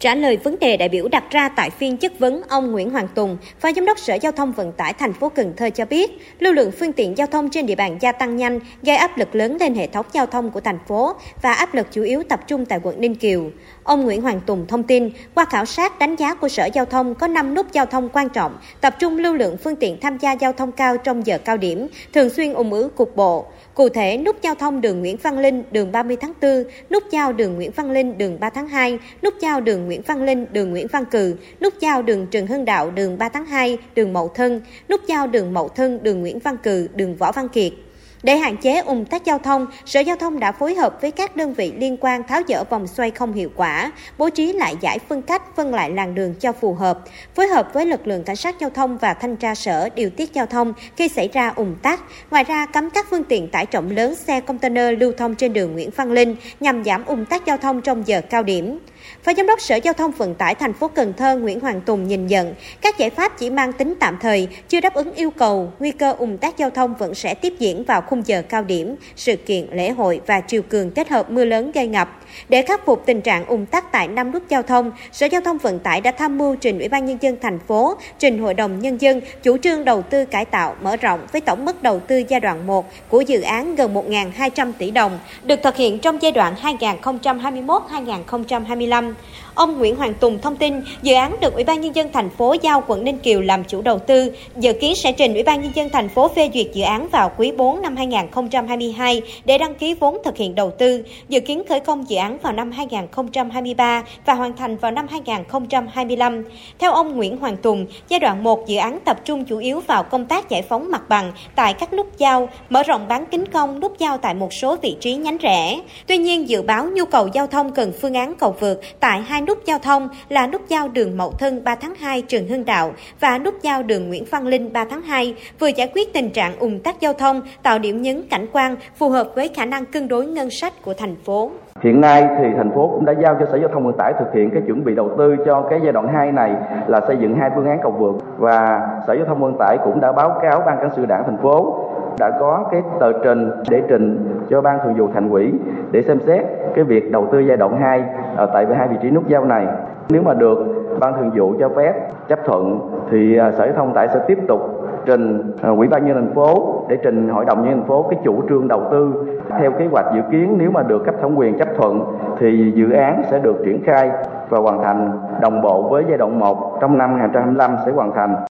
Trả lời vấn đề đại biểu đặt ra tại phiên chất vấn, ông Nguyễn Hoàng Tùng, Phó Giám đốc Sở Giao thông Vận tải thành phố Cần Thơ cho biết, lưu lượng phương tiện giao thông trên địa bàn gia tăng nhanh, gây áp lực lớn lên hệ thống giao thông của thành phố và áp lực chủ yếu tập trung tại quận Ninh Kiều. Ông Nguyễn Hoàng Tùng thông tin, qua khảo sát đánh giá của Sở Giao thông có 5 nút giao thông quan trọng, tập trung lưu lượng phương tiện tham gia giao thông cao trong giờ cao điểm, thường xuyên ủng ứ cục bộ. Cụ thể, nút giao thông đường Nguyễn Văn Linh, đường 30 tháng 4, nút giao đường Nguyễn Văn Linh, đường 3 tháng 2, nút giao đường Nguyễn Văn Linh, đường Nguyễn Văn Cừ, nút giao đường Trần Hưng Đạo, đường 3 tháng 2, đường Mậu Thân, nút giao đường Mậu Thân, đường Nguyễn Văn Cừ, đường Võ Văn Kiệt. Để hạn chế ủng tắc giao thông, Sở Giao thông đã phối hợp với các đơn vị liên quan tháo dỡ vòng xoay không hiệu quả, bố trí lại giải phân cách, phân lại làn đường cho phù hợp, phối hợp với lực lượng cảnh sát giao thông và thanh tra sở điều tiết giao thông khi xảy ra ủng tắc. Ngoài ra, cấm các phương tiện tải trọng lớn xe container lưu thông trên đường Nguyễn Văn Linh nhằm giảm ủng tắc giao thông trong giờ cao điểm. Phó Giám đốc Sở Giao thông Vận tải thành phố Cần Thơ Nguyễn Hoàng Tùng nhìn nhận, các giải pháp chỉ mang tính tạm thời, chưa đáp ứng yêu cầu, nguy cơ ủng tắc giao thông vẫn sẽ tiếp diễn vào khung giờ cao điểm, sự kiện, lễ hội và triều cường kết hợp mưa lớn gây ngập. Để khắc phục tình trạng ủng tắc tại năm nút giao thông, Sở Giao thông Vận tải đã tham mưu trình Ủy ban Nhân dân thành phố, trình Hội đồng Nhân dân chủ trương đầu tư cải tạo mở rộng với tổng mức đầu tư giai đoạn 1 của dự án gần 1.200 tỷ đồng, được thực hiện trong giai đoạn 2021-2025. Ông Nguyễn Hoàng Tùng thông tin, dự án được Ủy ban nhân dân thành phố giao quận Ninh Kiều làm chủ đầu tư, dự kiến sẽ trình Ủy ban nhân dân thành phố phê duyệt dự án vào quý 4 năm 2022 để đăng ký vốn thực hiện đầu tư, dự kiến khởi công dự án vào năm 2023 và hoàn thành vào năm 2025. Theo ông Nguyễn Hoàng Tùng, giai đoạn 1 dự án tập trung chủ yếu vào công tác giải phóng mặt bằng tại các nút giao, mở rộng bán kính công nút giao tại một số vị trí nhánh rẽ. Tuy nhiên, dự báo nhu cầu giao thông cần phương án cầu vượt tại hai nút giao thông là nút giao đường Mậu Thân 3 tháng 2 Trường Hưng Đạo và nút giao đường Nguyễn Văn Linh 3 tháng 2 vừa giải quyết tình trạng ùn tắc giao thông, tạo điểm nhấn cảnh quan phù hợp với khả năng cân đối ngân sách của thành phố. Hiện nay thì thành phố cũng đã giao cho Sở Giao thông Vận tải thực hiện cái chuẩn bị đầu tư cho cái giai đoạn 2 này là xây dựng hai phương án cầu vượt và Sở Giao thông Vận tải cũng đã báo cáo ban cán sự đảng thành phố đã có cái tờ trình để trình cho ban thường vụ thành ủy để xem xét cái việc đầu tư giai đoạn 2 ở tại hai vị trí nút giao này. Nếu mà được ban thường vụ cho phép chấp thuận thì à, Sở Giao thông tải sẽ tiếp tục trình ờ, ủy ban nhân thành phố để trình hội đồng nhân thành phố cái chủ trương đầu tư theo kế hoạch dự kiến nếu mà được cấp thẩm quyền chấp thuận thì dự án sẽ được triển khai và hoàn thành đồng bộ với giai đoạn 1 trong năm 2025 sẽ hoàn thành